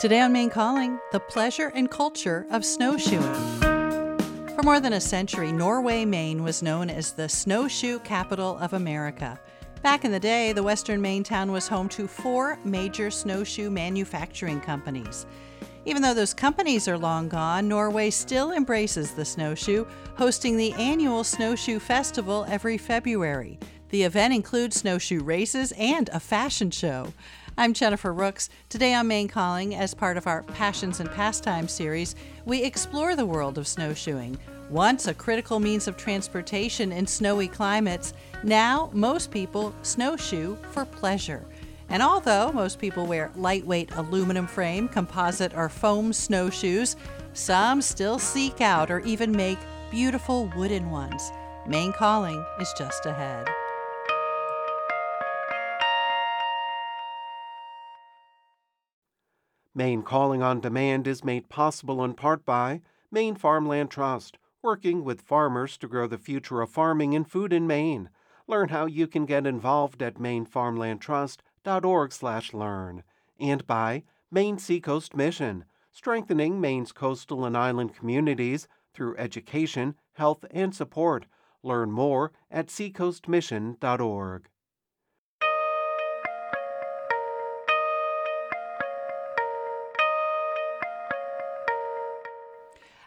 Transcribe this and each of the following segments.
Today on Maine Calling, the pleasure and culture of snowshoeing. For more than a century, Norway, Maine was known as the snowshoe capital of America. Back in the day, the western Maine town was home to four major snowshoe manufacturing companies. Even though those companies are long gone, Norway still embraces the snowshoe, hosting the annual Snowshoe Festival every February. The event includes snowshoe races and a fashion show. I'm Jennifer Rooks. Today on Maine Calling, as part of our Passions and Pastimes series, we explore the world of snowshoeing. Once a critical means of transportation in snowy climates, now most people snowshoe for pleasure. And although most people wear lightweight aluminum frame, composite, or foam snowshoes, some still seek out or even make beautiful wooden ones. Maine Calling is just ahead. Maine Calling on Demand is made possible in part by Maine Farmland Trust, working with farmers to grow the future of farming and food in Maine. Learn how you can get involved at mainefarmlandtrust.org/learn, and by Maine Seacoast Mission, strengthening Maine's coastal and island communities through education, health, and support. Learn more at seacoastmission.org.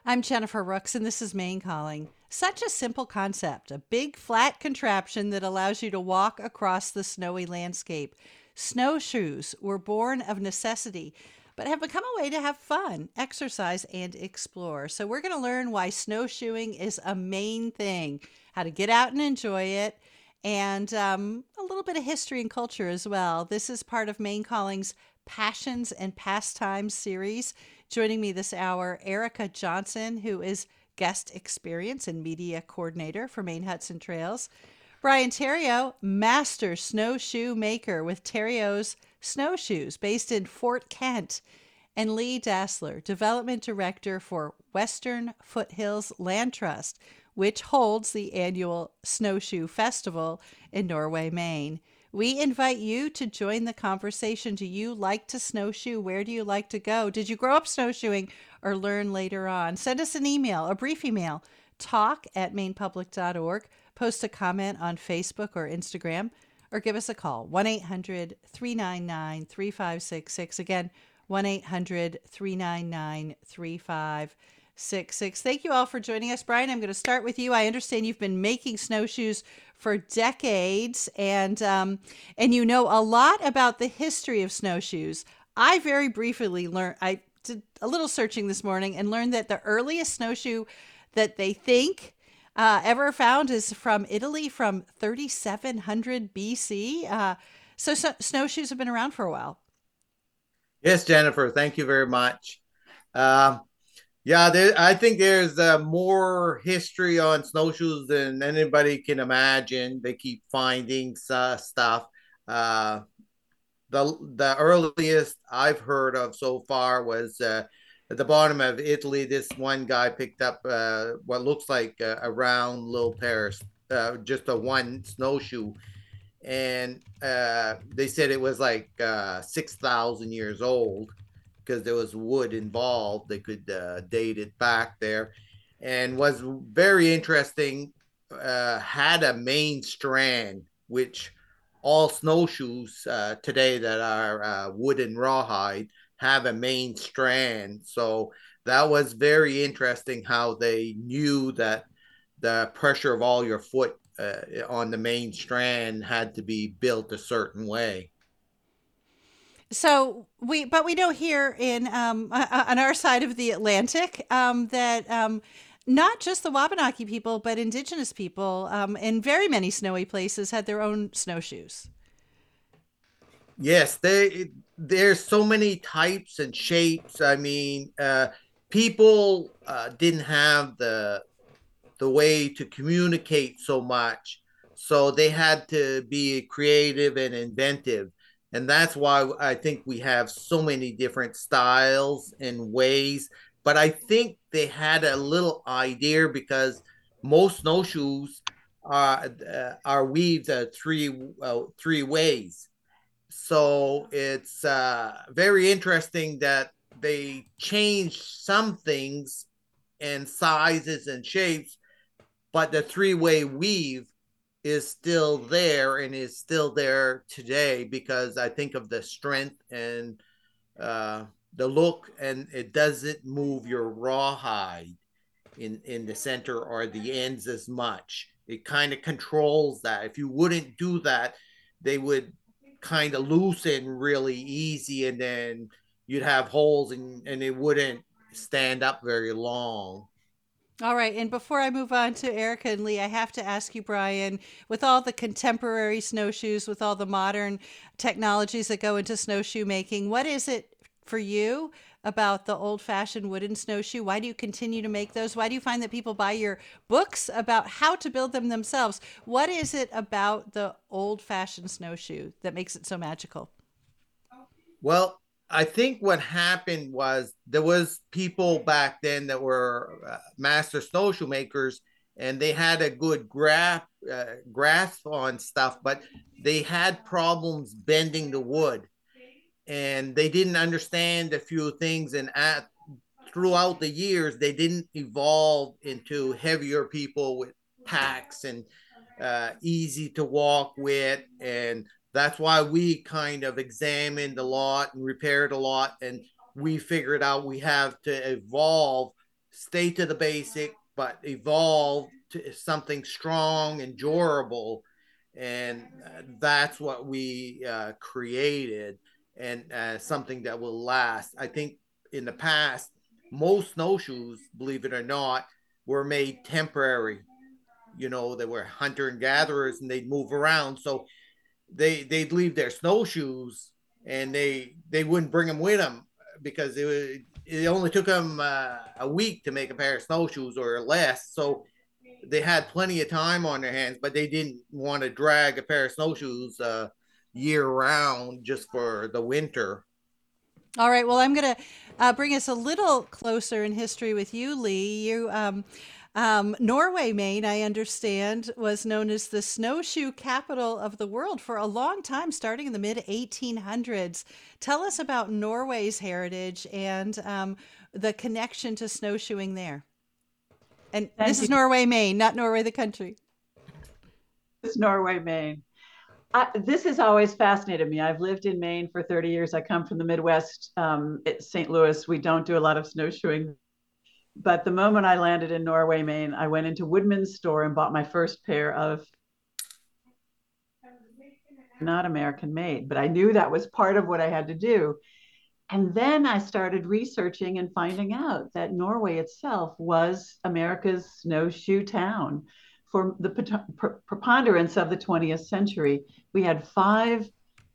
I'm Jennifer Rooks, and this is Maine Calling. Such a simple concept a big flat contraption that allows you to walk across the snowy landscape. Snowshoes were born of necessity, but have become a way to have fun, exercise, and explore. So, we're going to learn why snowshoeing is a main thing, how to get out and enjoy it, and um, a little bit of history and culture as well. This is part of Maine Calling's Passions and Pastimes series. Joining me this hour, Erica Johnson, who is guest experience and media coordinator for Maine Huts and Trails. Brian Terrio, master snowshoe maker with Terrio's Snowshoes, based in Fort Kent. And Lee Dassler, development director for Western Foothills Land Trust, which holds the annual Snowshoe Festival in Norway, Maine. We invite you to join the conversation. Do you like to snowshoe? Where do you like to go? Did you grow up snowshoeing or learn later on? Send us an email, a brief email, talk at mainepublic.org. Post a comment on Facebook or Instagram, or give us a call 1 800 399 3566. Again, 1 800 399 3566. Thank you all for joining us. Brian, I'm going to start with you. I understand you've been making snowshoes for decades, and um, and you know a lot about the history of snowshoes. I very briefly learned. I did a little searching this morning and learned that the earliest snowshoe that they think uh, ever found is from Italy from 3700 BC. Uh, so, so, snowshoes have been around for a while. Yes, Jennifer, thank you very much. Um, yeah, there, I think there's uh, more history on snowshoes than anybody can imagine. They keep finding uh, stuff. Uh, the the earliest I've heard of so far was uh, at the bottom of Italy. This one guy picked up uh, what looks like a, a round little pair, uh, just a one snowshoe, and they said it was like six thousand years old because there was wood involved. They could uh, date it back there, and was very interesting. Uh, had a main strand, which all snowshoes uh, today that are uh, wood and rawhide have a main strand. So that was very interesting how they knew that the pressure of all your foot uh, on the main strand had to be built a certain way. So we, but we know here in um, on our side of the Atlantic um, that um, not just the Wabanaki people, but indigenous people um, in very many snowy places had their own snowshoes. Yes, they there's so many types and shapes. I mean, uh, people uh, didn't have the the way to communicate so much, so they had to be creative and inventive and that's why I think we have so many different styles and ways. But I think they had a little idea because most snowshoes are uh, are weaved uh, three uh, three ways. So it's uh, very interesting that they changed some things and sizes and shapes, but the three way weave is still there and is still there today because I think of the strength and uh, the look, and it doesn't move your rawhide in in the center or the ends as much. It kind of controls that. If you wouldn't do that, they would kind of loosen really easy, and then you'd have holes, and and it wouldn't stand up very long. All right. And before I move on to Erica and Lee, I have to ask you, Brian, with all the contemporary snowshoes, with all the modern technologies that go into snowshoe making, what is it for you about the old fashioned wooden snowshoe? Why do you continue to make those? Why do you find that people buy your books about how to build them themselves? What is it about the old fashioned snowshoe that makes it so magical? Well, I think what happened was there was people back then that were uh, master snowshoe makers and they had a good grasp uh, grasp on stuff, but they had problems bending the wood, and they didn't understand a few things. And at throughout the years, they didn't evolve into heavier people with packs and uh, easy to walk with, and that's why we kind of examined a lot and repaired a lot and we figured out we have to evolve stay to the basic but evolve to something strong and durable. And uh, that's what we uh, created and uh, something that will last. I think in the past most snowshoes believe it or not were made temporary. You know they were hunter and gatherers and they'd move around. So they they'd leave their snowshoes and they they wouldn't bring them with them because it was, it only took them uh, a week to make a pair of snowshoes or less. So they had plenty of time on their hands, but they didn't want to drag a pair of snowshoes uh, year round just for the winter. All right. Well, I'm going to uh, bring us a little closer in history with you, Lee. You um, um, Norway, Maine, I understand, was known as the snowshoe capital of the world for a long time, starting in the mid 1800s. Tell us about Norway's heritage and um, the connection to snowshoeing there. And Thank this you. is Norway, Maine, not Norway, the country. This is Norway, Maine. I, this has always fascinated me. I've lived in Maine for 30 years. I come from the Midwest, um, St. Louis. We don't do a lot of snowshoeing but the moment I landed in Norway, Maine, I went into Woodman's store and bought my first pair of not American made, but I knew that was part of what I had to do. And then I started researching and finding out that Norway itself was America's snowshoe town for the preponderance of the 20th century. We had five,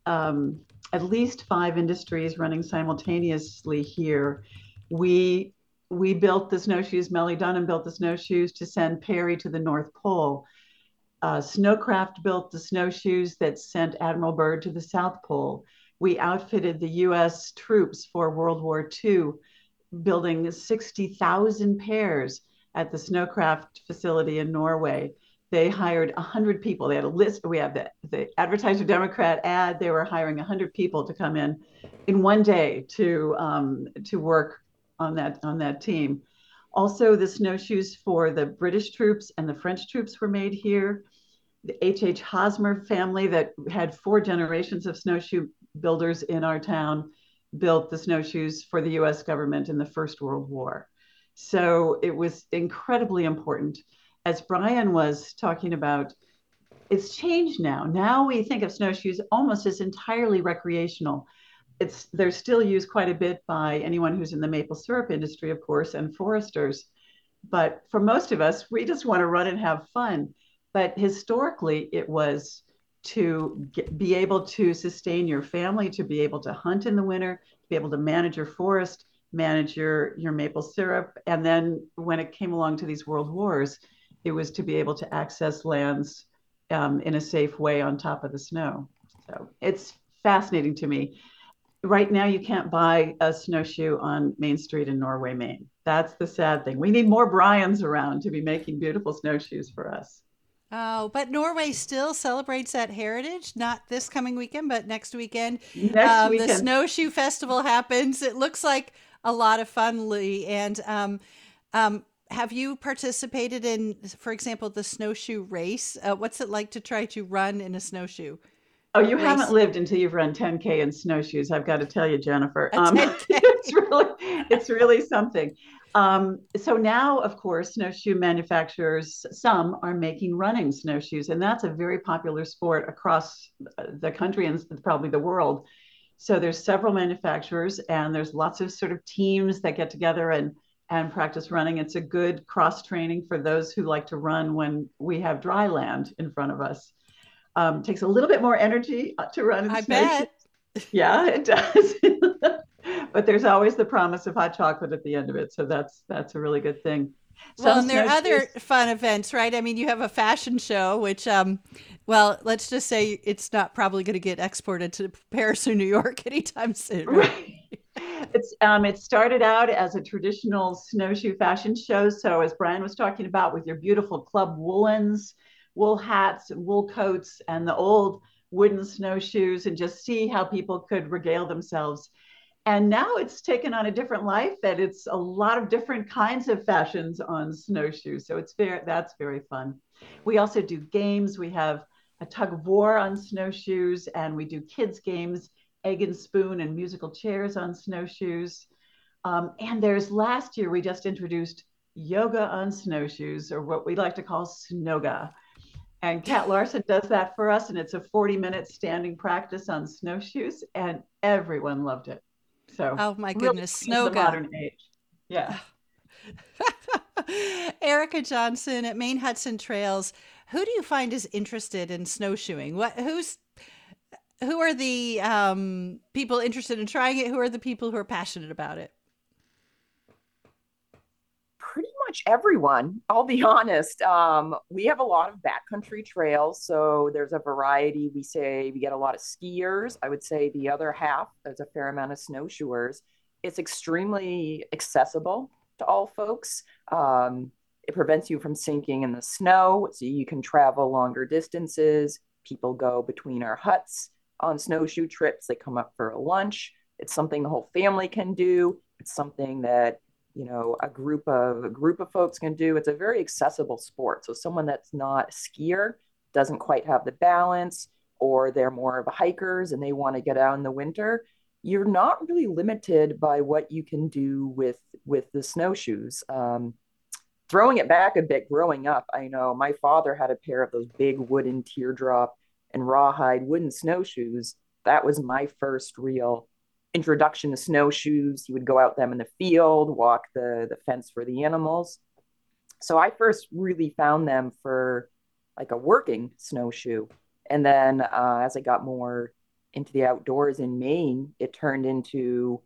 um, at least five industries running simultaneously here. We we built the snowshoes, Mellie Dunham built the snowshoes to send Peary to the North Pole. Uh, Snowcraft built the snowshoes that sent Admiral Byrd to the South Pole. We outfitted the US troops for World War II, building 60,000 pairs at the Snowcraft facility in Norway. They hired 100 people. They had a list. We have the, the Advertiser Democrat ad. They were hiring 100 people to come in in one day to, um, to work on that on that team. Also, the snowshoes for the British troops and the French troops were made here. The H.H. Hosmer family, that had four generations of snowshoe builders in our town, built the snowshoes for the US government in the First World War. So it was incredibly important. As Brian was talking about, it's changed now. Now we think of snowshoes almost as entirely recreational it's they're still used quite a bit by anyone who's in the maple syrup industry, of course, and foresters. But for most of us, we just want to run and have fun. But historically, it was to get, be able to sustain your family, to be able to hunt in the winter, to be able to manage your forest, manage your your maple syrup, and then when it came along to these world wars, it was to be able to access lands um, in a safe way on top of the snow. So it's fascinating to me right now you can't buy a snowshoe on Main Street in Norway, Maine. That's the sad thing. We need more Brian's around to be making beautiful snowshoes for us. Oh, but Norway still celebrates that heritage. Not this coming weekend, but next weekend. Next um, weekend. The snowshoe festival happens. It looks like a lot of fun, Lee. And um, um, have you participated in, for example, the snowshoe race? Uh, what's it like to try to run in a snowshoe? Oh, you race? haven't lived until you've run 10k in snowshoes. I've got to tell you, Jennifer. Um, it's really, it's really something. Um, so now, of course, snowshoe manufacturers, some are making running snowshoes, and that's a very popular sport across the country and probably the world. So there's several manufacturers, and there's lots of sort of teams that get together and and practice running. It's a good cross training for those who like to run when we have dry land in front of us. Um, takes a little bit more energy uh, to run. In I bet. Yeah, it does. but there's always the promise of hot chocolate at the end of it, so that's that's a really good thing. Well, and there are other fun events, right? I mean, you have a fashion show, which, um, well, let's just say it's not probably going to get exported to Paris or New York anytime soon. Right? Right. It's um it started out as a traditional snowshoe fashion show. So as Brian was talking about with your beautiful club woolens, wool hats and wool coats and the old wooden snowshoes and just see how people could regale themselves. And now it's taken on a different life and it's a lot of different kinds of fashions on snowshoes. So it's very that's very fun. We also do games. We have a tug of war on snowshoes and we do kids games egg and spoon and musical chairs on snowshoes. Um, and there's last year we just introduced yoga on snowshoes, or what we like to call snoga. And Kat Larson does that for us, and it's a 40 minute standing practice on snowshoes, and everyone loved it. So, Oh, my goodness. speaks to the modern age. Yeah. Erica Johnson at Maine Huts and Trails. Who do you find is interested in snowshoeing? What who's who are the um, people interested in trying it? Who are the people who are passionate about it? pretty much everyone i'll be honest. Um, we have a lot of backcountry trails so there's a variety. We say we get a lot of skiers. I would say the other half there's a fair amount of snowshoers. It's extremely accessible to all folks. Um, it prevents you from sinking in the snow so you can travel longer distances. People go between our huts on snowshoe trips. They come up for a lunch. It's something the whole family can do. It's something that you know a group of a group of folks can do. It's a very accessible sport so someone that's not a skier doesn't quite have the balance or they're more of a hikers and they want to get out in the winter you're not really limited by what you can do with with the snowshoes. Um, throwing it back a bit growing up i know my father had a pair of those big wooden teardrop and rawhide wooden snowshoes. That was my first real introduction to snowshoes. He would go out them in the field, walk the the fence for the animals. So I first really found them for like a working snowshoe, and then uh, as I got more into the outdoors in Maine, it turned into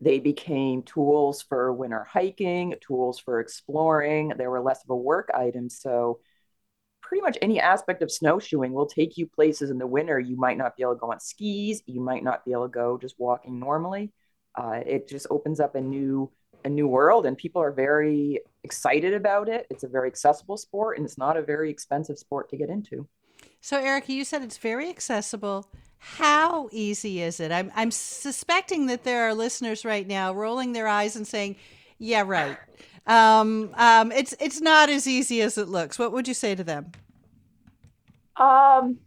they became tools for winter hiking, tools for exploring. They were less of a work item, so pretty much any aspect of snowshoeing will take you places in the winter you might not be able to go on skis you might not be able to go just walking normally uh, it just opens up a new a new world and people are very excited about it it's a very accessible sport and it's not a very expensive sport to get into So, Erica, you said it's very accessible. How easy is it? I'm I'm suspecting that there are listeners right now rolling their eyes and saying, "Yeah, right." Um, um, it's it's not as easy as it looks. What would you say to them? Um,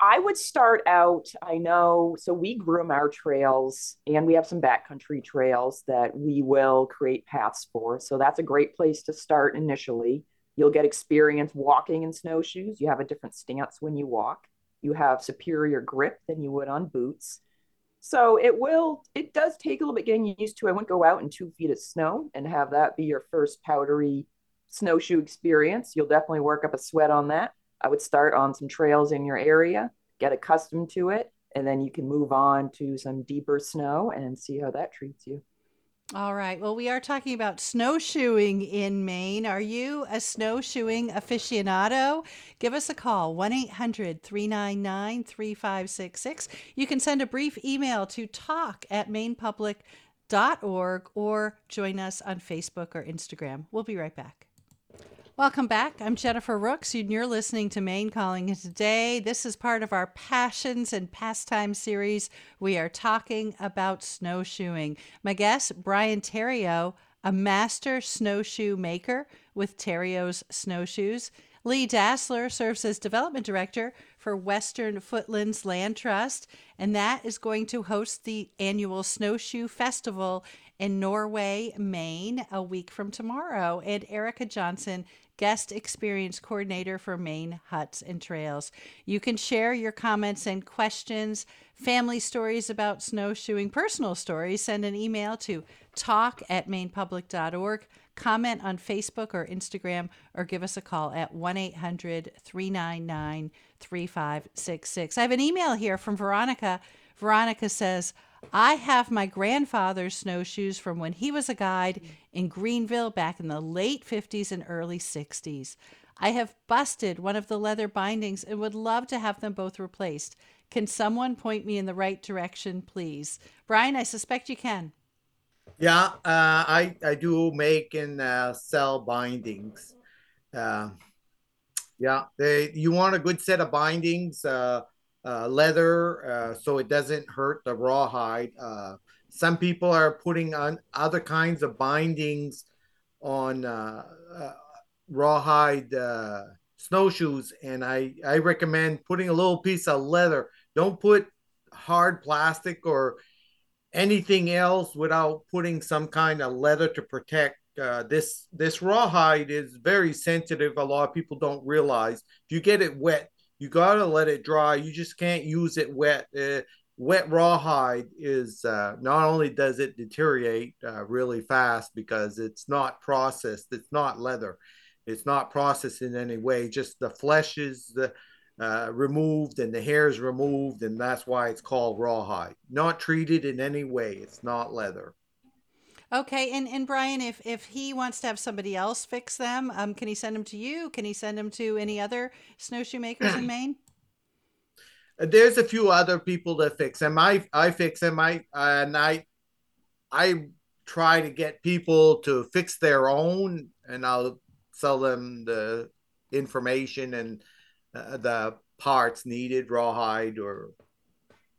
I would start out. I know, so we groom our trails, and we have some backcountry trails that we will create paths for. So that's a great place to start initially. You'll get experience walking in snowshoes. You have a different stance when you walk. You have superior grip than you would on boots. So it will, it does take a little bit getting used to. I wouldn't go out in two feet of snow and have that be your first powdery snowshoe experience. You'll definitely work up a sweat on that. I would start on some trails in your area, get accustomed to it, and then you can move on to some deeper snow and see how that treats you. All right. Well, we are talking about snowshoeing in Maine. Are you a snowshoeing aficionado? Give us a call 1 800 399 3566. You can send a brief email to talk at mainepublic.org or join us on Facebook or Instagram. We'll be right back. Welcome back. I'm Jennifer Rooks, and you're listening to Maine Calling. And today, this is part of our Passions and Pastime series. We are talking about snowshoeing. My guest, Brian Terrio, a master snowshoe maker with Terrio's Snowshoes. Lee Dassler serves as development director for Western Foothills Land Trust, and that is going to host the annual Snowshoe Festival in Norway, Maine, a week from tomorrow. And Erica Johnson guest experience coordinator for Maine Huts and Trails. You can share your comments and questions, family stories about snowshoeing, personal stories. Send an email to talk at mainepublic.org, comment on Facebook or Instagram, or give us a call at 1 800 399 3566. I have an email here from Veronica. Veronica says, I have my grandfather's snowshoes from when he was a guide in Greenville back in the late 50s and early 60s. I have busted one of the leather bindings and would love to have them both replaced. Can someone point me in the right direction, please? Brian, I suspect you can. Yeah, uh, I I do make and uh, sell bindings. Uh, yeah, they, you want a good set of bindings. Uh, uh, leather uh, so it doesn't hurt the rawhide. Uh, some people are putting on other kinds of bindings on uh, uh, rawhide uh, snowshoes, and I, I recommend putting a little piece of leather. Don't put hard plastic or anything else without putting some kind of leather to protect uh, this this rawhide is very sensitive. A lot of people don't realize if you get it wet, you gotta let it dry. You just can't use it wet. Uh, wet rawhide is uh, not only does it deteriorate uh, really fast because it's not processed. It's not leather. It's not processed in any way. Just the flesh is uh, removed and the hair is removed, and that's why it's called rawhide. Not treated in any way. It's not leather. Okay, and, and Brian, if if he wants to have somebody else fix them, um, can he send them to you? Can he send them to any other snowshoe makers in Maine? Uh, there's a few other people that fix them. I I fix them. I and I I try to get people to fix their own, and I'll sell them the information and uh, the parts needed, rawhide or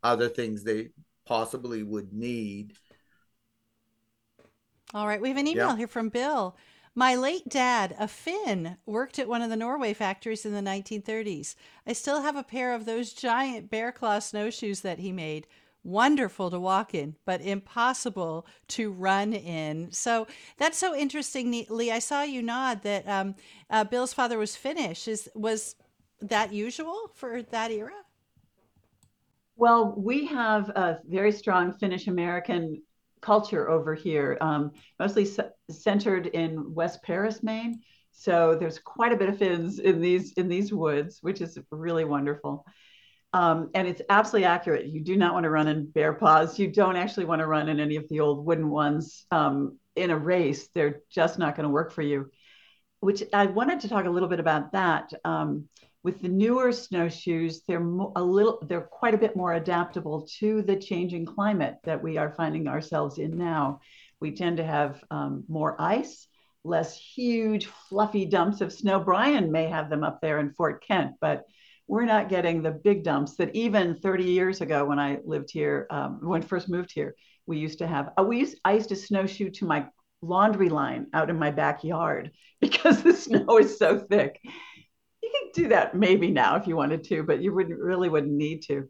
other things they possibly would need all right, we have an email yeah. here from Bill. My late dad, a Finn, worked at one of the Norway factories in the 1930s. I still have a pair of those giant bear claw snowshoes that he made. Wonderful to walk in, but impossible to run in. So that's so interesting, Lee. I saw you nod that um, uh, Bill's father was Finnish. Is was that usual for that era? Well, we have a very strong Finnish American culture over here, um, mostly c- centered in West Paris, Maine. So there's quite a bit of Finns in these in these woods, which is really wonderful. Um, and it's absolutely accurate. You do not want to run in bear paws. You don't actually want to run in any of the old wooden ones um, in a race. They're just not going to work for you. Which I wanted to talk a little bit about that. Um, with the newer snowshoes, they're a little, they're quite a bit more adaptable to the changing climate that we are finding ourselves in now. We tend to have um, more ice, less huge, fluffy dumps of snow. Brian may have them up there in Fort Kent, but we're not getting the big dumps that even 30 years ago when I lived here, um, when first moved here, we used to have. Uh, we used, I used to snowshoe to my laundry line out in my backyard because the snow is so thick do that maybe now if you wanted to, but you wouldn't really wouldn't need to.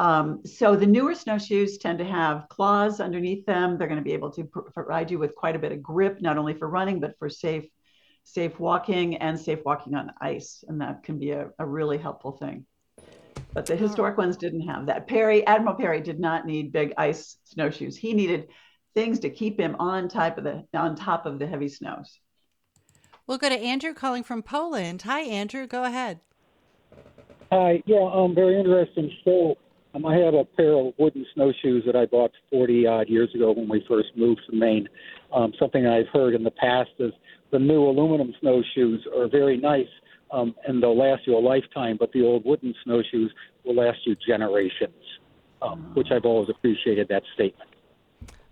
Um, so the newer snowshoes tend to have claws underneath them. They're going to be able to provide you with quite a bit of grip, not only for running but for safe, safe walking and safe walking on ice, and that can be a, a really helpful thing. But the historic ones didn't have that. Peary, Admiral Peary, did not need big ice snowshoes. He needed things to keep him on top of the on top of the heavy snows. We'll go to Andrew calling from Poland. Hi, Andrew. Go ahead. Hi. Yeah, um, very interesting. So, um, I have a pair of wooden snowshoes that I bought 40 odd years ago when we first moved to Maine. Um, something I've heard in the past is the new aluminum snowshoes are very nice um, and they'll last you a lifetime, but the old wooden snowshoes will last you generations, um, which I've always appreciated that statement.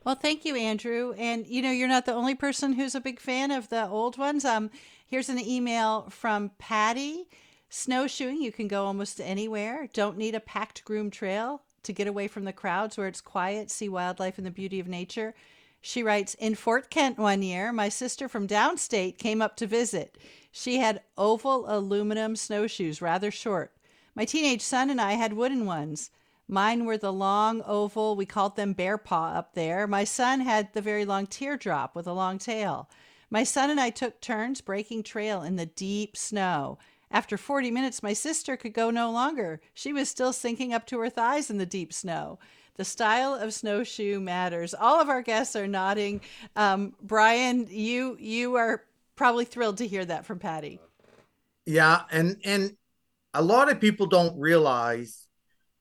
Well, thank you, Andrew. And you know, you're not the only person who's a big fan of the old ones. Um, here's an email from Patty. Snowshoeing, you can go almost anywhere. Don't need a packed groom trail to get away from the crowds where it's quiet, see wildlife and the beauty of nature. She writes In Fort Kent one year, my sister from downstate came up to visit. She had oval aluminum snowshoes, rather short. My teenage son and I had wooden ones. Mine were the long oval, we called them bear paw up there. My son had the very long teardrop with a long tail. My son and I took turns breaking trail in the deep snow. After 40 minutes, my sister could go no longer. She was still sinking up to her thighs in the deep snow. The style of snowshoe matters. All of our guests are nodding. Um, Brian, you you are probably thrilled to hear that from Patty. Yeah, and and a lot of people don't realize,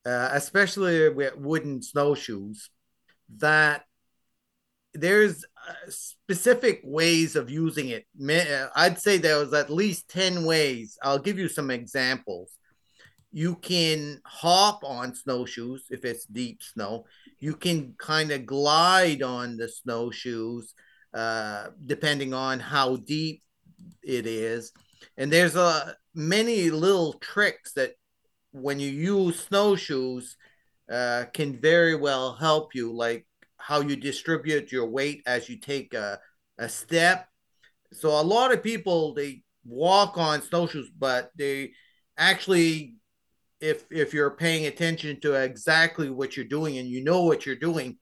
uh, especially with wooden snowshoes, that there's uh, specific ways of using it. Uh, I'd say there was at least 10 ways. I'll give you some examples. You can hop on snowshoes if it's deep snow. You can kind of glide on the snowshoes uh, depending on how deep it is. And there's a uh, many little tricks that when you use snowshoes uh, can very well help you, like how you distribute your weight as you take a, a step. So a lot of people they walk on snowshoes, but they actually if if you're paying attention to exactly what you're doing and you know what you're doing,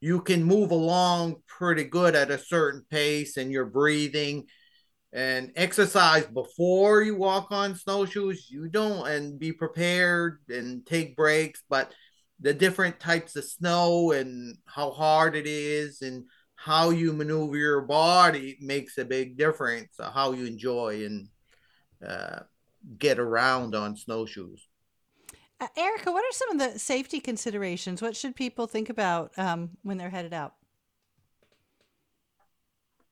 you can move along pretty good at a certain pace and you're breathing and exercise before you walk on snowshoes. You don't and be prepared and take breaks, but the different types of snow and how hard it is and how you maneuver your body makes a big difference how you enjoy and uh, get around on snowshoes uh, erica what are some of the safety considerations what should people think about um, when they're headed out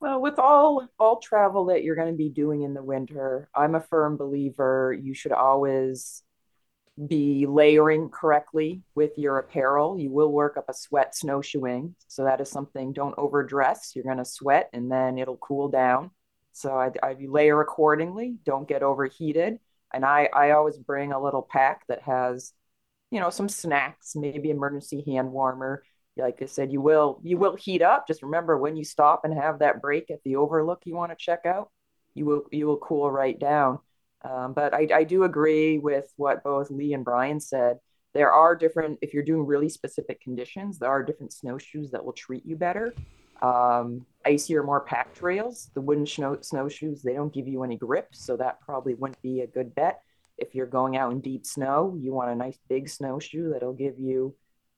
well with all all travel that you're going to be doing in the winter i'm a firm believer you should always be layering correctly with your apparel. You will work up a sweat snowshoeing. So that is something, don't overdress. You're going to sweat and then it'll cool down. So I, I layer accordingly. Don't get overheated. And I, I always bring a little pack that has, you know, some snacks, maybe emergency hand warmer. Like I said, you will you will heat up. Just remember when you stop and have that break at the overlook you want to check out, you will you will cool right down. Um, but I, I do agree with what both Lee and Brian said. There are different, if you're doing really specific conditions, there are different snowshoes that will treat you better. Um, icier, more packed trails, the wooden snow, snowshoes, they don't give you any grip. So that probably wouldn't be a good bet. If you're going out in deep snow, you want a nice big snowshoe that'll give you,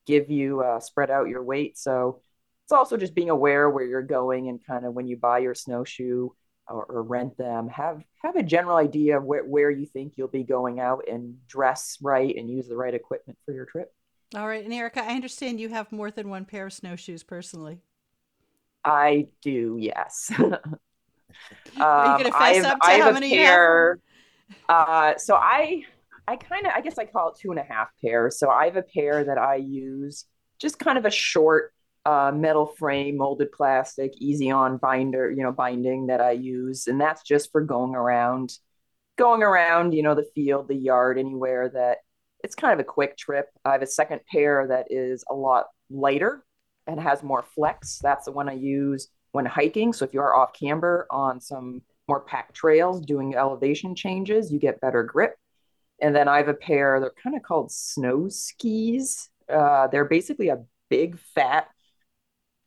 give you, uh, spread out your weight. So it's also just being aware where you're going and kind of when you buy your snowshoe, or, or, rent them have have a general idea of where, where you think you'll be going out and dress right and use the right equipment for your trip. All right and erica i understand you have more than one pair of snowshoes personally. I do yes. Um, are you gonna um, fess up to how many pair, uh, so i i kind of i guess i call it two and a half pairs so i have a pair that i use just kind of a short uh, metal frame, molded plastic, easy on binder, you know, binding that I use. And that's just for going around, going around, you know, the field, the yard, anywhere that it's kind of a quick trip. I have a second pair that is a lot lighter and has more flex. That's the one I use when hiking. So if you are off camber on some more packed trails doing elevation changes, you get better grip. And then I have a pair, they're kind of called snow skis. Uh, they're basically a big fat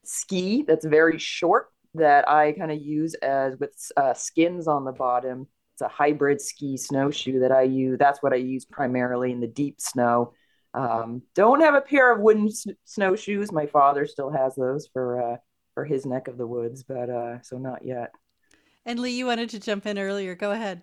ski that's very short that I kind of use as with uh, skins on the bottom. It's a hybrid ski snowshoe that I use. That's what I use primarily in the deep snow. Um, don't have a pair of wooden s- snowshoes. My father still has those for uh, for his neck of the woods, but uh, so not yet. And Lee, you wanted to jump in earlier. Go ahead.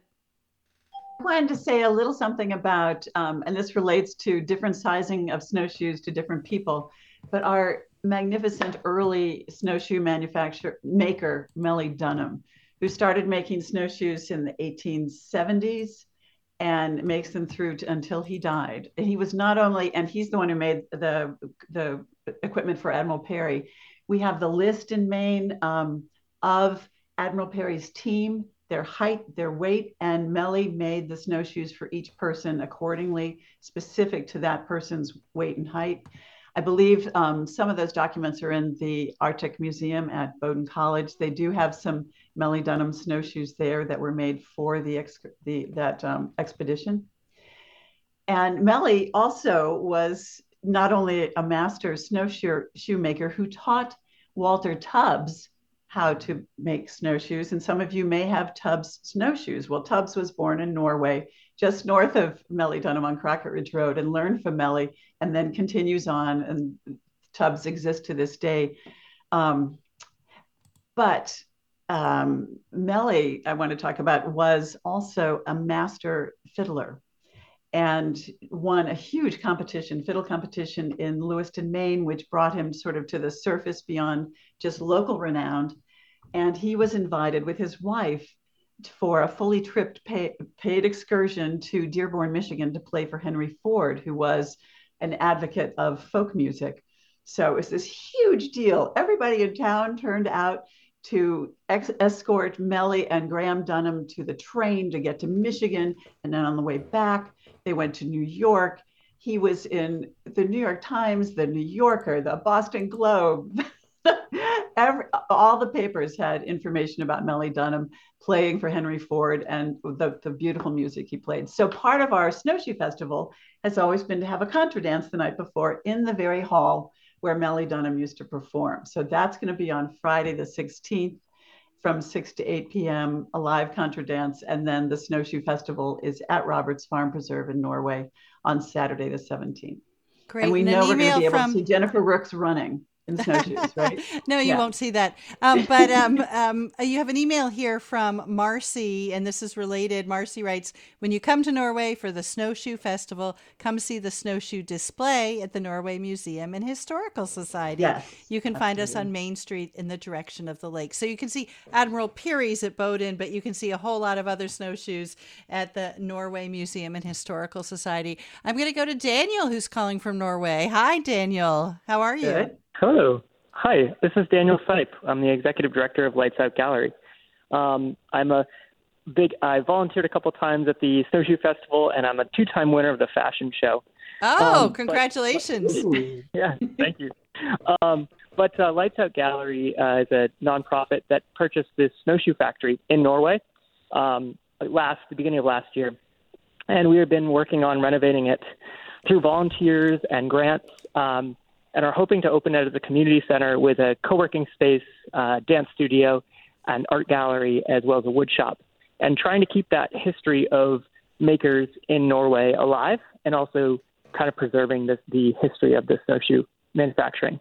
I wanted to say a little something about, um, and this relates to different sizing of snowshoes to different people, but our magnificent early snowshoe manufacturer maker, Mellie Dunham, who started making snowshoes in the 1870s and makes them through to, until he died. He was not only, and he's the one who made the the equipment for Admiral Peary. We have the list in Maine um, of Admiral Peary's team, their height, their weight, and Mellie made the snowshoes for each person accordingly, specific to that person's weight and height. I believe um, some of those documents are in the Arctic Museum at Bowdoin College. They do have some Mellie Dunham snowshoes there that were made for the, ex- the that um, expedition. And Mellie also was not only a master snowshoe shoemaker who taught Walter Tubbs how to make snowshoes. And some of you may have Tubbs snowshoes. Well, Tubbs was born in Norway, just north of Mellie Dunham on Crockett Ridge Road, and learned from Mellie, and then continues on. And Tubbs exists to this day. Um, but um, Mellie, I want to talk about, was also a master fiddler and won a huge competition, fiddle competition in Lewiston, Maine, which brought him sort of to the surface beyond just local renown. And he was invited with his wife for a fully tripped pay, paid excursion to Dearborn, Michigan to play for Henry Ford, who was an advocate of folk music. So it was this huge deal. Everybody in town turned out to ex- escort Mellie and Gram Dunham to the train to get to Michigan. And then on the way back, they went to New York. He was in the New York Times, the New Yorker, the Boston Globe. Every, all the papers had information about Mellie Dunham playing for Henry Ford and the, the beautiful music he played. So part of our snowshoe festival has always been to have a contra dance the night before in the very hall where Mellie Dunham used to perform. So that's going to be on Friday the 16th from 6 to 8 p.m., a live contra dance. And then the Snowshoe Festival is at Roberts Farm Preserve in Norway on Saturday the 17th. Great. And we And an know we're going to be able from- to see Jennifer Rooks running in snowshoes, right? no, you Yeah. won't see that. Um, but um, um, you have an email here from Marcy, and this is related. Marcy writes When you come to Norway for the Snowshoe Festival, come see the snowshoe display at the Norway Museum and Historical Society. Yes, You can find us on Main Street in the direction of the lake. So you can see Admiral Peary's at Bowdoin, but you can see a whole lot of other snowshoes at the Norway Museum and Historical Society. I'm going to go to Daniel, who's calling from Norway. Hi, Daniel. How are you? Good. Hello. Hi, this is Daniel Sipe. I'm the executive director of Lights Out Gallery. Um, I'm a big. I volunteered a couple times at the Snowshoe Festival, and I'm a two-time winner of the fashion show. Oh, Um, but- congratulations. yeah, thank you. Um, but uh, Lights Out Gallery uh, is a nonprofit that purchased this snowshoe factory in Norway um, last the beginning of last year, and we have been working on renovating it through volunteers and grants, um, and are hoping to open it as a community center with a co-working space, uh, dance studio, an art gallery, as well as a wood shop, and trying to keep that history of makers in Norway alive, and also kind of preserving this, the history of the snowshoe manufacturing.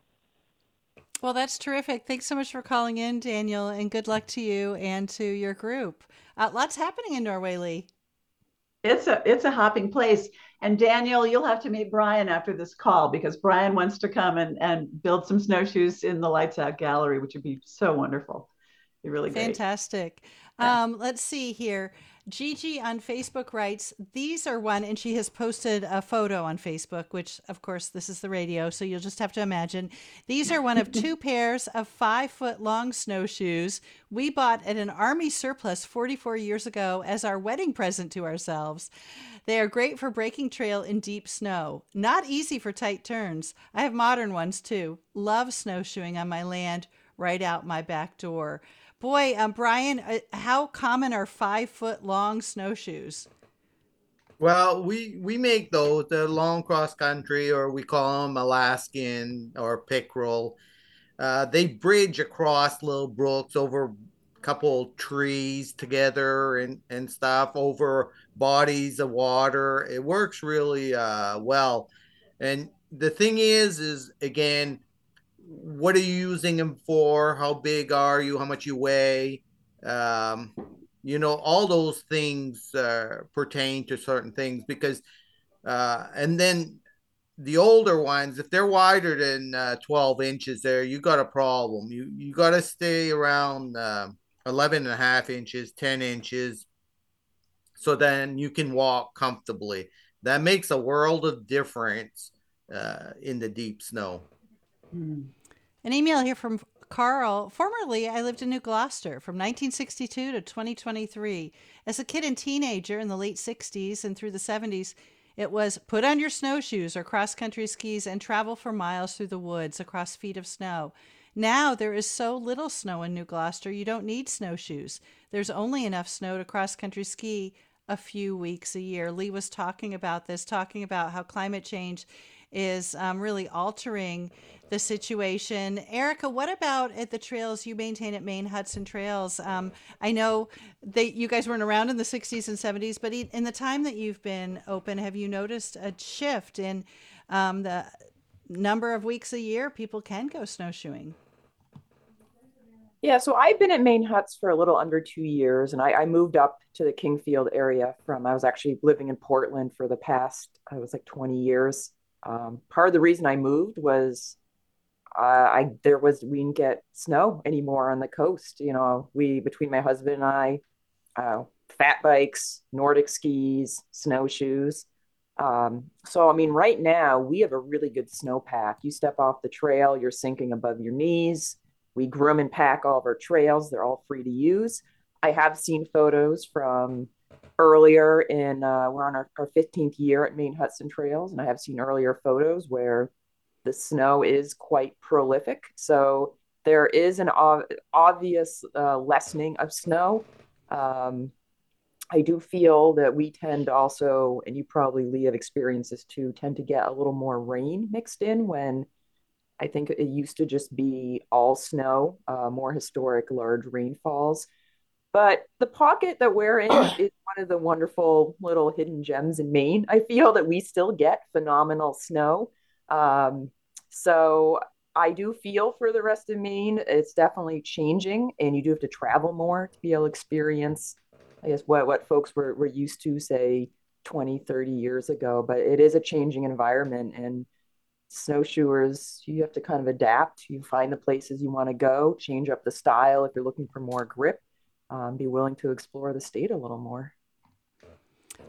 Well, that's terrific. Thanks so much for calling in, Daniel, and good luck to you and to your group. Uh, lots happening in Norway, Lee. It's a it's a hopping place. And Daniel, you'll have to meet Brian after this call because Brian wants to come and, and build some snowshoes in the Lights Out Gallery, which would be so wonderful. Be really great. Fantastic. Yeah. Um, let's see here. Gigi on Facebook writes, These are one, and she has posted a photo on Facebook, which, of course, this is the radio, so you'll just have to imagine. These are one of two pairs of five foot long snowshoes we bought at an Army surplus 44 years ago as our wedding present to ourselves. They are great for breaking trail in deep snow. Not easy for tight turns. I have modern ones too. Love snowshoeing on my land right out my back door. Boy, um, Brian, uh, how common are five foot long snowshoes? Well, we we make those the long cross country, or we call them Alaskan or pickerel. Uh, they bridge across little brooks over a couple trees together and and stuff over bodies of water. It works really uh, well. And the thing is, is again, what are you using them for? How big are you? How much you weigh? Um, you know, all those things uh, pertain to certain things because, uh, and then the older ones, if they're wider than uh, 12 inches there, you got a problem. You, you got to stay around uh, 11 and a half inches, 10 inches, so then you can walk comfortably. That makes a world of difference uh, in the deep snow. Hmm. An email here from Carl. Formerly, I lived in New Gloucester from 1962 to 2023. As a kid and teenager in the late 60s and through the 70s, it was put on your snowshoes or cross country skis and travel for miles through the woods across feet of snow. Now there is so little snow in New Gloucester, you don't need snowshoes. There's only enough snow to cross country ski a few weeks a year. Lee was talking about this, talking about how climate change is um, really altering the situation. Erica, what about at the trails you maintain at Maine Huts and Trails? Um, I know that you guys weren't around in the 60s and 70s, but in the time that you've been open, have you noticed a shift in um, the number of weeks a year people can go snowshoeing? Yeah, so I've been at Maine Huts for a little under two years, and I, I, moved up to the Kingfield area from, I was actually living in Portland for the past, I was like 20 years. Um, part of the reason I moved was uh, I there was we didn't get snow anymore on the coast. You know, we between my husband and I, uh, fat bikes, Nordic skis, snowshoes. Um, so I mean, right now we have a really good snowpack. You step off the trail, you're sinking above your knees. We groom and pack all of our trails; they're all free to use. I have seen photos from earlier in uh, we're on our, our 15th year at Maine Huts and Trails, and I have seen earlier photos where the snow is quite prolific. So there is an ov- obvious uh, lessening of snow. Um, I do feel that we tend also, and you probably Lee have experiences too, tend to get a little more rain mixed in when I think it used to just be all snow, uh, more historic large rainfalls. But the pocket that we're in is one of the wonderful little hidden gems in Maine. I feel that we still get phenomenal snow. Um, so I do feel for the rest of Maine, it's definitely changing, and you do have to travel more to be able to experience, I guess, what, what folks were, were used to, say, 20, 30 years ago. But it is a changing environment, and snowshoers, you have to kind of adapt. You find the places you want to go, change up the style if you're looking for more grip um, be willing to explore the state a little more.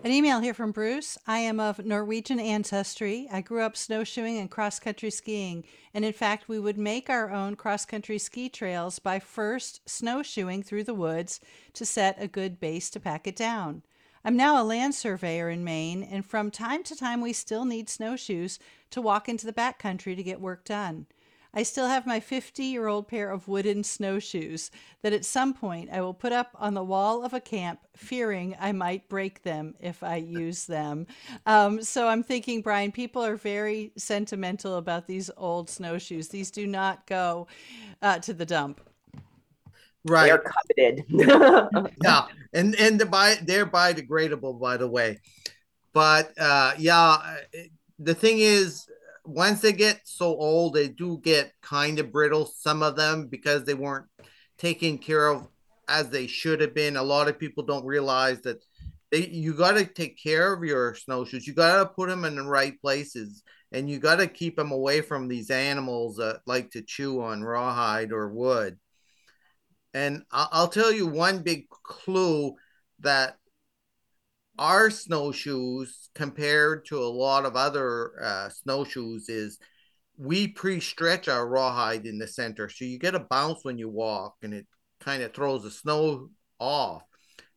An email here from Bruce. I am of Norwegian ancestry. I grew up snowshoeing and cross country skiing. And in fact, we would make our own cross country ski trails by first snowshoeing through the woods to set a good base to pack it down. I'm now a land surveyor in Maine, and from time to time, we still need snowshoes to walk into the backcountry to get work done. I still have my 50 year old pair of wooden snowshoes that at some point I will put up on the wall of a camp, fearing I might break them if I use them. Um, so I'm thinking, Brian, people are very sentimental about these old snowshoes. These do not go uh, to the dump. Right. They're coveted. yeah. And, and they're, bi- they're biodegradable, by the way. But uh, yeah, the thing is, once they get so old, they do get kind of brittle. Some of them because they weren't taken care of as they should have been. A lot of people don't realize that they you got to take care of your snowshoes. You got to put them in the right places, and you got to keep them away from these animals that like to chew on rawhide or wood. And I'll tell you one big clue that our snowshoes compared to a lot of other uh, snowshoes is we pre-stretch our rawhide in the center. So you get a bounce when you walk and it kind of throws the snow off.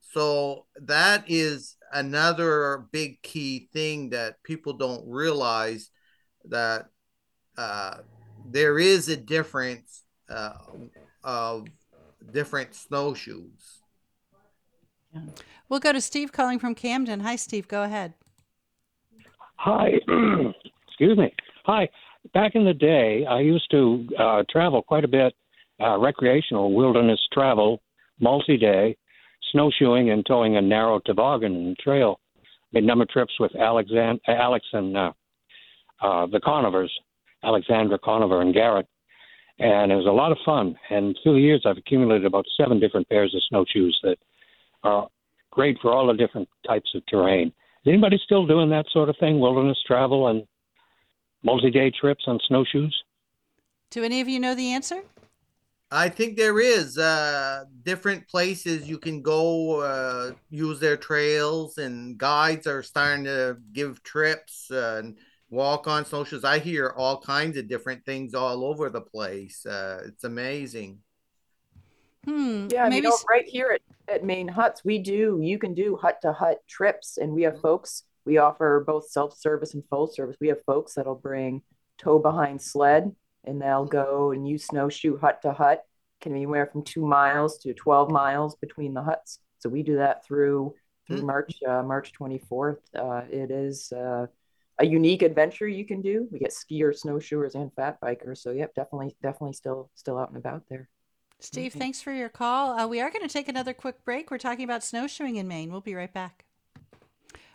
So that is another big key thing that people don't realize that uh, there is a difference uh, of different snowshoes yeah. We'll go to Steve calling from Camden. Hi, Steve. Go ahead. Hi. Excuse me. Hi. Back in the day, I used to uh, travel quite a bit, uh, recreational wilderness travel, multi day, snowshoeing and towing a narrow toboggan and trail. Made a number of trips with Alexand- Alex and uh, uh, the Conovers, Alexandra Conover and Garrett. And it was a lot of fun. And through the years, I've accumulated about seven different pairs of snowshoes that are great for all the different types of terrain. Is anybody still doing that sort of thing, wilderness travel and multi-day trips on snowshoes? Do any of you know the answer? I think there is uh, different places you can go uh, use their trails, and guides are starting to give trips uh, and walk on snowshoes. I hear all kinds of different things all over the place. Uh, it's amazing. Hmm. Yeah, maybe you know, right here at, at Maine Huts, we do, you can do hut to hut trips, and we have folks, we offer both self service and full service. We have folks that'll bring tow behind sled and they'll go and use snowshoe hut to hut, can be anywhere from two miles to 12 miles between the huts. So we do that through through Hmm. March uh, March 24th. Uh, it is uh, a unique adventure you can do. We get skiers, snowshoers, and fat bikers. So yep, definitely, definitely still still out and about there. Steve, Mhm. thanks for your call. Uh, we are going to take another quick break. We're talking about snowshoeing in Maine. We'll be right back.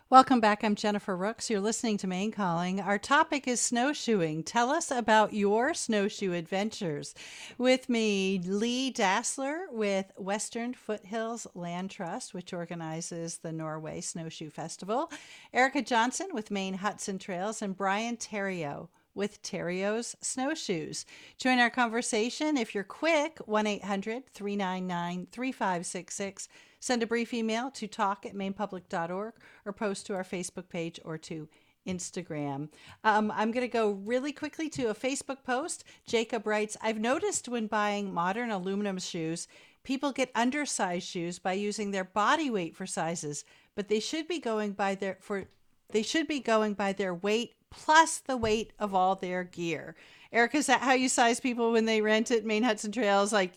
Welcome back. I'm Jennifer Rooks. You're listening to Maine Calling. Our topic is snowshoeing. Tell us about your snowshoe adventures. With me, Lee Dassler with Western Foothills Land Trust, which organizes the Norway Snowshoe Festival, Erica Johnson with Maine Huts and Trails, and Brian Terrio with Terrio's Snowshoes. Join our conversation if you're quick, 1 800 399 3566. Send a brief email to talk at mainepublic.org or post to our Facebook page or to Instagram. Um, I'm going to go really quickly to a Facebook post. Jacob writes I've noticed when buying modern aluminum shoes, people get undersized shoes by using their body weight for sizes, but they should be going by their for they should be going by their weight plus the weight of all their gear. Erica, is that how you size people when they rent at Maine Huts and Trails? Like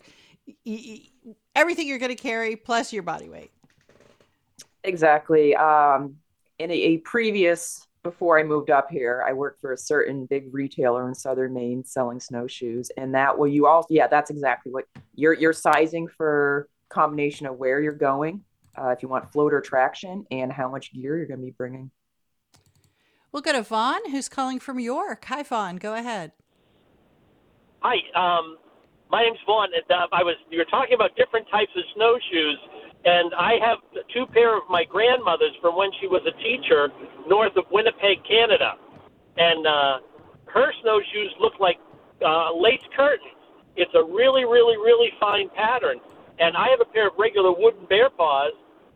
everything you're going to carry plus your body weight. Exactly. Um, in a, a previous, before I moved up here, I worked for a certain big retailer in southern Maine selling snowshoes, and that will you also, yeah, that's exactly what you're you're sizing for combination of where you're going, uh, if you want float or traction, and how much gear you're going to be bringing. We'll go to Vaughn, who's calling from York. Hi, Vaughn. Go ahead. Hi, um, my name's Vaughn. And, uh, I was you were talking about different types of snowshoes, and I have two pair of my grandmother's from when she was a teacher north of Winnipeg, Canada, and uh, her snowshoes look like uh, lace curtains. It's a really, really, really fine pattern, and I have a pair of regular wooden bear paws.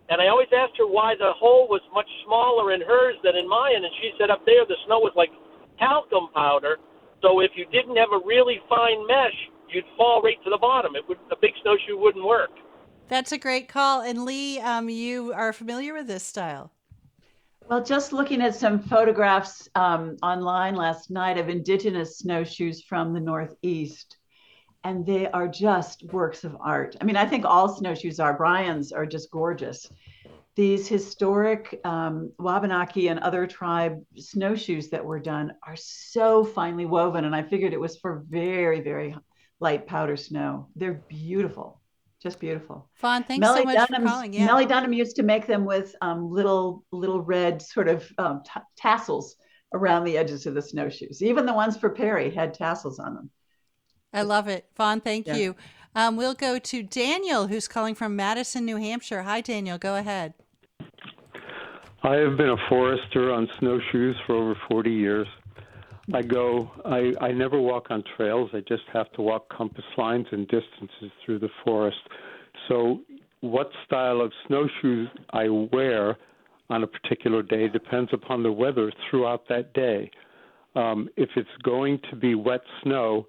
And I always asked her why the hole was much smaller in hers than in mine, and she said up there the snow was like talcum powder. So if you didn't have a really fine mesh, you'd fall right to the bottom. It would a big snowshoe wouldn't work. That's a great call. And Lee, um, you are familiar with this style. Well, just looking at some photographs um, online last night of indigenous snowshoes from the Northeast, and they are just works of art. I mean, I think all snowshoes are. Brian's are just gorgeous. These historic um, Wabanaki and other tribe snowshoes that were done are so finely woven, and I figured it was for very, very light powder snow. They're beautiful, just beautiful. Vaughn, thanks Mellie so much for calling. Yeah. Mellie Dunham used to make them with um, little little red sort of um, t- tassels around the edges of the snowshoes. Even the ones for Peary had tassels on them. I love it. Vaughn, thank Yeah. you. Um, we'll go to Daniel, who's calling from Madison, New Hampshire. Hi, Daniel. Go ahead. I have been a forester on snowshoes for over 40 years. I go, I, I never walk on trails. I just have to walk compass lines and distances through the forest. So, what style of snowshoes I wear on a particular day depends upon the weather throughout that day. Um, if it's going to be wet snow,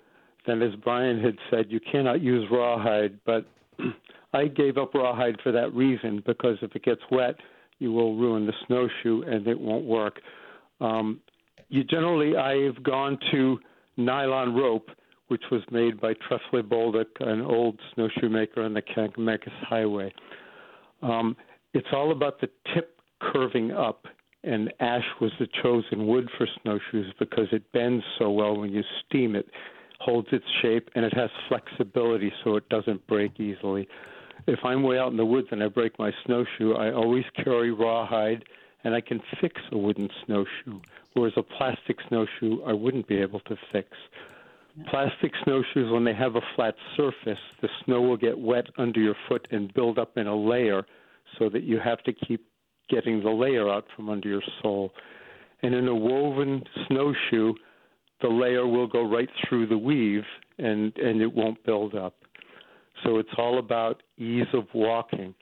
then as Brian had said, you cannot use rawhide, but I gave up rawhide for that reason because if it gets wet, you will ruin the snowshoe and it won't work. Um, you generally, I've gone to nylon rope, which was made by Tressler Bolduc, an old snowshoe maker on the Kankakee Highway. Um, it's all about the tip curving up, and ash was the chosen wood for snowshoes because it bends so well when you steam it, holds its shape, and it has flexibility so it doesn't break easily. If I'm way out in the woods and I break my snowshoe, I always carry rawhide and I can fix a wooden snowshoe, whereas a plastic snowshoe I wouldn't be able to fix. Plastic snowshoes, when they have a flat surface, the snow will get wet under your foot and build up in a layer so that you have to keep getting the layer out from under your sole. And in a woven snowshoe, the layer will go right through the weave and, and it won't build up. So it's all about ease of walking.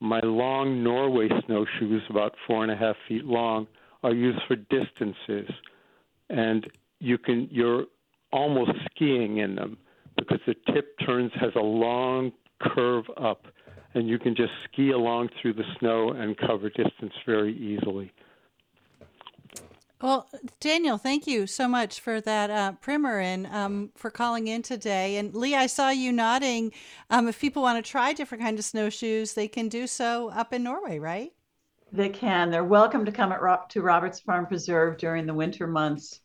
My long Norway snowshoes, about four and a half feet long, are used for distances. and you can you're almost skiing in them because the tip turns has a long curve up, and you can just ski along through the snow and cover distance very easily. Well, Daniel, thank you so much for that uh, primer and um, for calling in today. And Lee, I saw you nodding. Um, if people want to try different kinds of snowshoes, they can do so up in Norway, right? They can. They're welcome to come at Ro- to Roberts Farm Preserve during the winter months.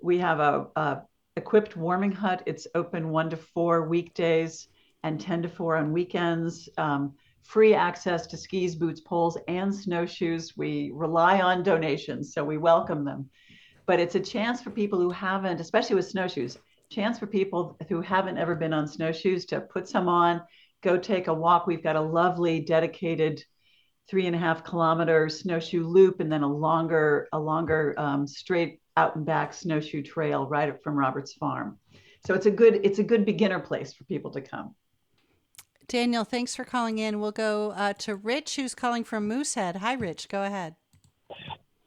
We have a, a equipped warming hut. It's open one to four weekdays and ten to four on weekends. Um, free access to skis, boots, poles, and snowshoes. We rely on donations, so we welcome them. But it's a chance for people who haven't, especially with snowshoes, chance for people who haven't ever been on snowshoes to put some on, go take a walk. We've got a lovely dedicated three and a half kilometer snowshoe loop and then a longer, a longer um, straight out and back snowshoe trail right up from Roberts Farm. So it's a good, it's a good beginner place for people to come. Daniel, thanks for calling in. We'll go uh, to Rich, who's calling from Moosehead. Hi, Rich. Go ahead.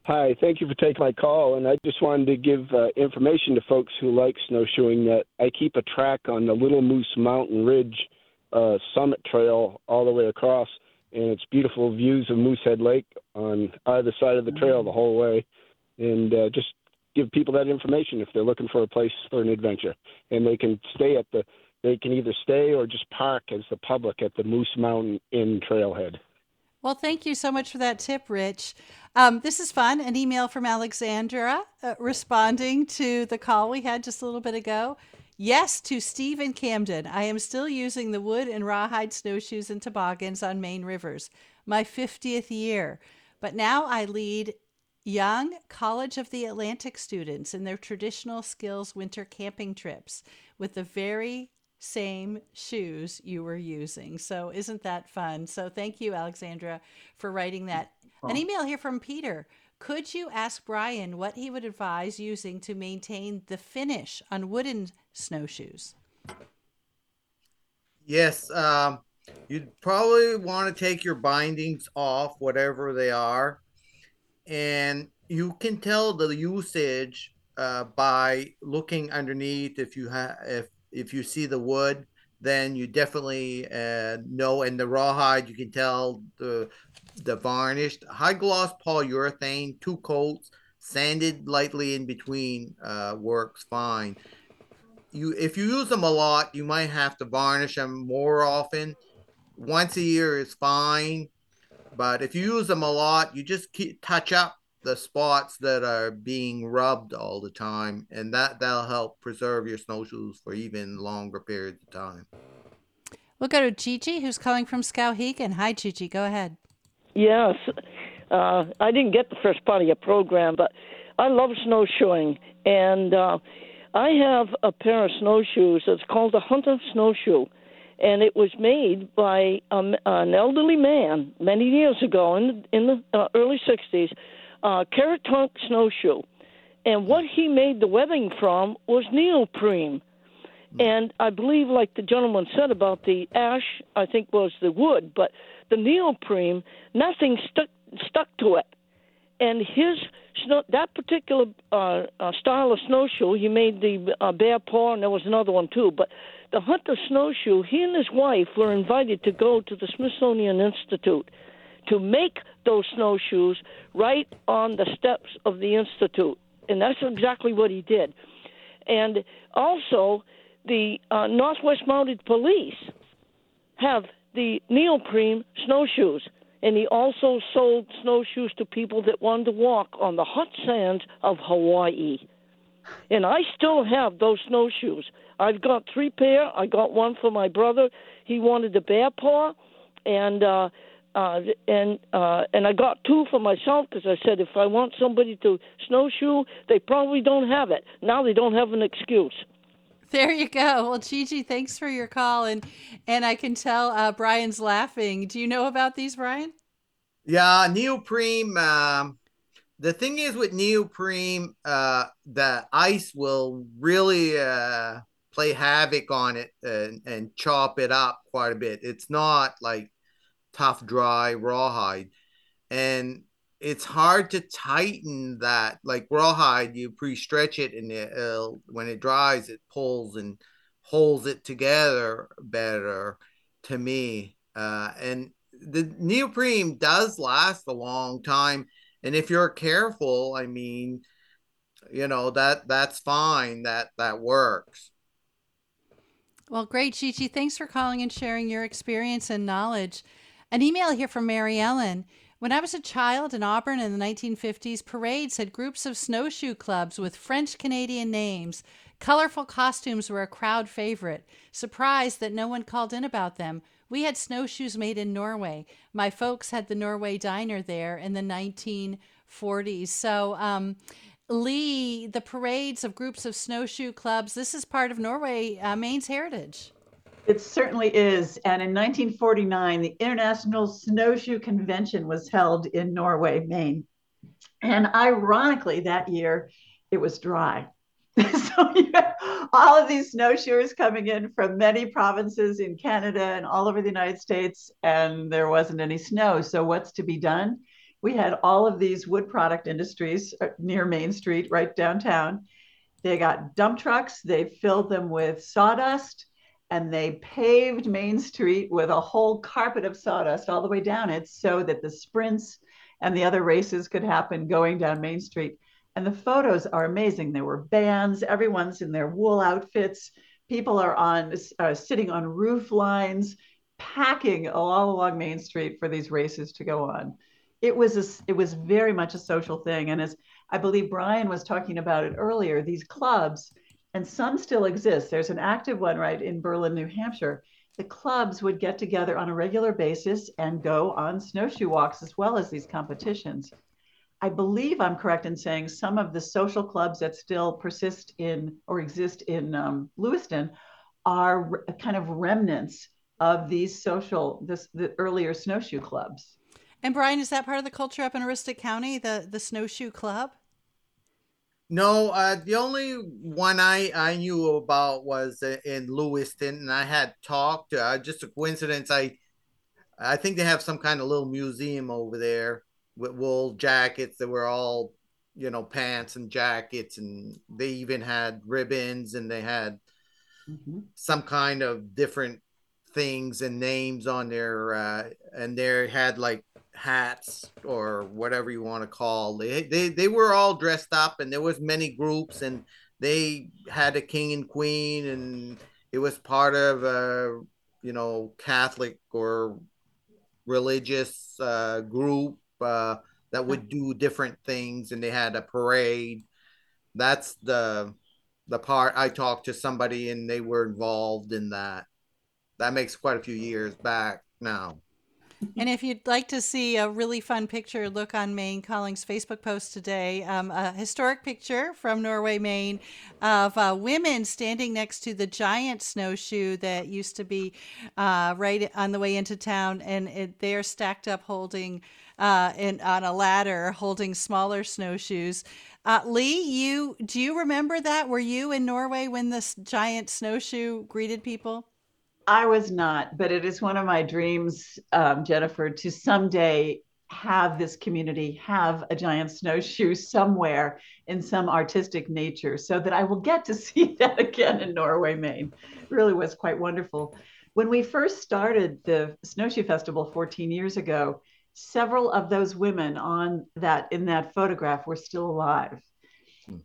Hi, thank you for taking my call. And I just wanted to give uh, information to folks who like snowshoeing that I keep a track on the Little Moose Mountain Ridge uh, Summit Trail all the way across, and it's beautiful views of Moosehead Lake on either side of the trail the whole way. And uh, just give people that information if they're looking for a place for an adventure, and they can stay at the they can either stay or just park as the public at the Moose Mountain Inn trailhead. Well, thank you so much for that tip, Rich. Um, this is fun. An email from Alexandra uh, responding to the call we had just a little bit ago. Yes, to Steve in Camden. I am still using the wood and rawhide snowshoes and toboggans on Maine rivers. My 50th year. But now I lead young College of the Atlantic students in their traditional skills winter camping trips with the very same shoes you were using. So isn't that fun? So thank you, Alexandra, for writing that. An email here from Peter. Could you ask Brian what he would advise using to maintain the finish on wooden snowshoes? Yes, um, you'd probably want to take your bindings off, whatever they are, and you can tell the usage uh, by looking underneath. If you have, if if you see the wood, then you definitely uh, know. And the rawhide, you can tell the the varnished high gloss polyurethane, two coats, sanded lightly in between uh, works fine. You if you use them a lot, you might have to varnish them more often. Once a year is fine, but if you use them a lot, you just keep, touch up the spots that are being rubbed all the time, and that that'll help preserve your snowshoes for even longer periods of time. We'll go to Gigi, who's calling from Skowhegan. Hi, Gigi. Go ahead. Yes. Uh, I didn't get the first part of your program, but I love snowshoeing. And uh, I have a pair of snowshoes. It's called the Hunter Snowshoe. And it was made by um, an elderly man many years ago in the, in the uh, early 60s, uh, Caratunk Snowshoe. And what he made the webbing from was neoprene. And I believe, like the gentleman said about the ash, I think was the wood, but the neoprene, nothing stuck stuck to it. And his snow, that particular uh, uh, style of snowshoe, he made the uh, bear paw, and there was another one too. But the hunter snowshoe, he and his wife were invited to go to the Smithsonian Institute to make those snowshoes right on the steps of the institute, and that's exactly what he did. And also, the uh, Northwest Mounted Police have the neoprene snowshoes, and he also sold snowshoes to people that wanted to walk on the hot sands of Hawaii. And I still have those snowshoes. I've got three pair. I got one for my brother. He wanted the bear paw, and uh, uh, and uh, and I got two for myself because I said if I want somebody to snowshoe, they probably don't have it. Now they don't have an excuse. There you go. Well, Gigi, thanks for your call, and and I can tell uh, Brian's laughing. Do you know about these, Brian? Yeah, neoprene. Um, the thing is with neoprene, uh, the ice will really uh, play havoc on it and, and chop it up quite a bit. It's not like tough, dry rawhide, and it's hard to tighten that. Like rawhide, you pre-stretch it, and it, uh, when it dries, it pulls and holds it together better. To me, uh, and the neoprene does last a long time, and if you're careful, I mean, you know that that's fine. That that works. Well, great, Gigi. Thanks for calling and sharing your experience and knowledge. An email here from Mary Ellen. When I was a child in Auburn in the 1950s, parades had groups of snowshoe clubs with French Canadian names. Colorful costumes were a crowd favorite. Surprised that no one called in about them. We had snowshoes made in Norway. My folks had the Norway Diner there in the 1940s. So, um, Lee, the parades of groups of snowshoe clubs, this is part of Norway, uh, Maine's heritage. It certainly is. And in 1949, the International Snowshoe Convention was held in Norway, Maine. And ironically, that year it was dry. so you all of these snowshoers coming in from many provinces in Canada and all over the United States, and there wasn't any snow. So, what's to be done? We had all of these wood product industries uh, near Main Street, right downtown. They got dump trucks, they filled them with sawdust, and they paved Main Street with a whole carpet of sawdust all the way down it so that the sprints and the other races could happen going down Main Street. And the photos are amazing. There were bands, everyone's in their wool outfits. People are on uh, sitting on roof lines, packing all along Main Street for these races to go on. It was a, it was very much a social thing, and as I believe Brian was talking about it earlier, these clubs, and some still exist. There's an active one right in Berlin, New Hampshire. The clubs would get together on a regular basis and go on snowshoe walks as well as these competitions. I believe I'm correct in saying some of the social clubs that still persist in or exist in um, Lewiston are re- kind of remnants of these social, this the earlier snowshoe clubs. And Brian, is that part of the culture up in Aroostook County, the the snowshoe club? No, uh, the only one I, I knew about was in Lewiston, and I had talked. Uh, just a coincidence. I I think they have some kind of little museum over there with wool jackets that were all you know pants and jackets and they even had ribbons and they had mm-hmm. some kind of different things and names on their uh, and they had like hats or whatever you want to call they, they they were all dressed up and there was many groups and they had a king and queen and it was part of a you know catholic or religious uh, group uh, that would do different things, and they had a parade. That's the the part I talked to somebody, and they were involved in that. That makes quite a few years back now. And if you'd like to see a really fun picture, look on Maine Calling's Facebook post today. Um, a historic picture from Norway, Maine, of uh, women standing next to the giant snowshoe that used to be uh, right on the way into town, and it, they're stacked up holding uh, in, on a ladder holding smaller snowshoes. Uh, Lee, you do you remember that? Were you in Norway when this giant snowshoe greeted people? I was not, but it is one of my dreams, um, Jennifer, to someday have this community have a giant snowshoe somewhere in some artistic nature so that I will get to see that again in Norway, Maine. It really was quite wonderful. When we first started the Snowshoe Festival 14 years ago, several of those women on that in that photograph were still alive.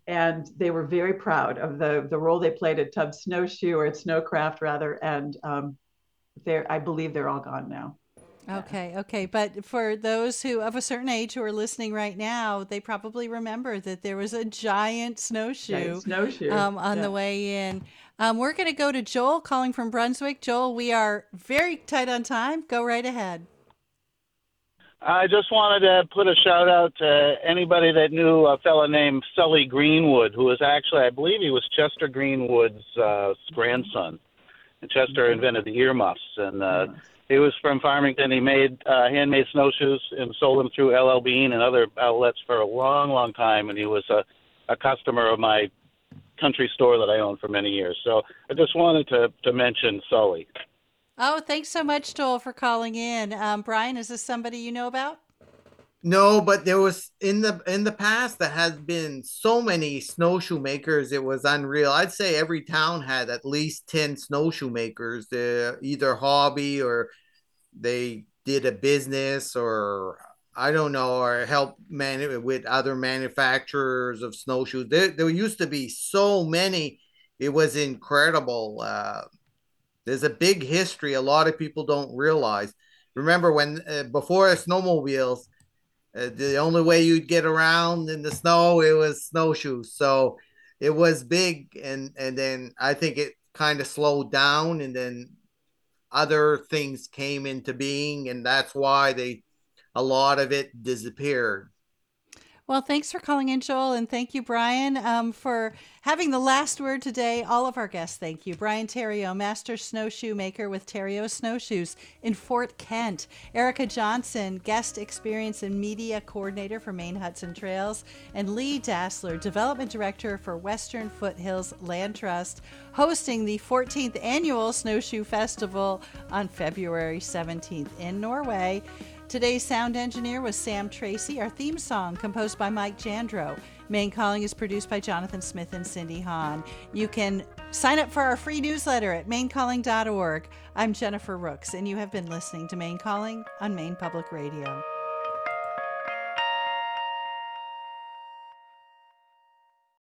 And they were very proud of the the role they played at Tubbs Snowshoe or at Snowcraft rather, and um, they're I believe they're all gone now. Okay, okay, but for those who of a certain age who are listening right now, they probably remember that there was a giant snowshoe, giant snowshoe. Um, on yeah. the way in. Um, we're going to go to Joel calling from Brunswick. Joel, we are very tight on time. Go right ahead. I just wanted to put a shout out to anybody that knew a fellow named Sully Greenwood, who was actually, I believe, he was Chester Greenwood's uh, grandson. And Chester mm-hmm. invented the earmuffs, and uh, he was from Farmington. He made uh, handmade snowshoes and sold them through LL Bean and other outlets for a long, long time. And he was a, a customer of my country store that I owned for many years. So I just wanted to to mention Sully. Oh, thanks so much, Joel, for calling in. Um, Brian, is this somebody you know about? No, but there was in the in the past there has been so many snowshoe makers. It was unreal. I'd say every town had at least ten snowshoe makers. They're either hobby or they did a business or I don't know or help man with other manufacturers of snowshoes. There, there used to be so many. It was incredible. Uh, there's a big history. A lot of people don't realize. Remember when uh, before snowmobiles uh, the only way you'd get around in the snow it was snowshoes. So it was big, and and then I think it kind of slowed down, and then other things came into being, and that's why they a lot of it disappeared. Well, thanks for calling in, Joel, and thank you, Brian, um, for having the last word today. All of our guests, thank you. Brian Terrio, master snowshoe maker with Terrio Snowshoes in Fort Kent. Erica Johnson, guest experience and media coordinator for Maine Huts and Trails. And Lee Dassler, development director for Western Foothills Land Trust, hosting the 14th annual Snowshoe Festival on February 17th in Norway. Today's sound engineer was Sam Tracy. Our theme song, composed by Mike Jandro. Maine Calling is produced by Jonathan Smith and Cindy Hahn. You can sign up for our free newsletter at mainecalling.org. I'm Jennifer Rooks, and you have been listening to Maine Calling on Maine Public Radio.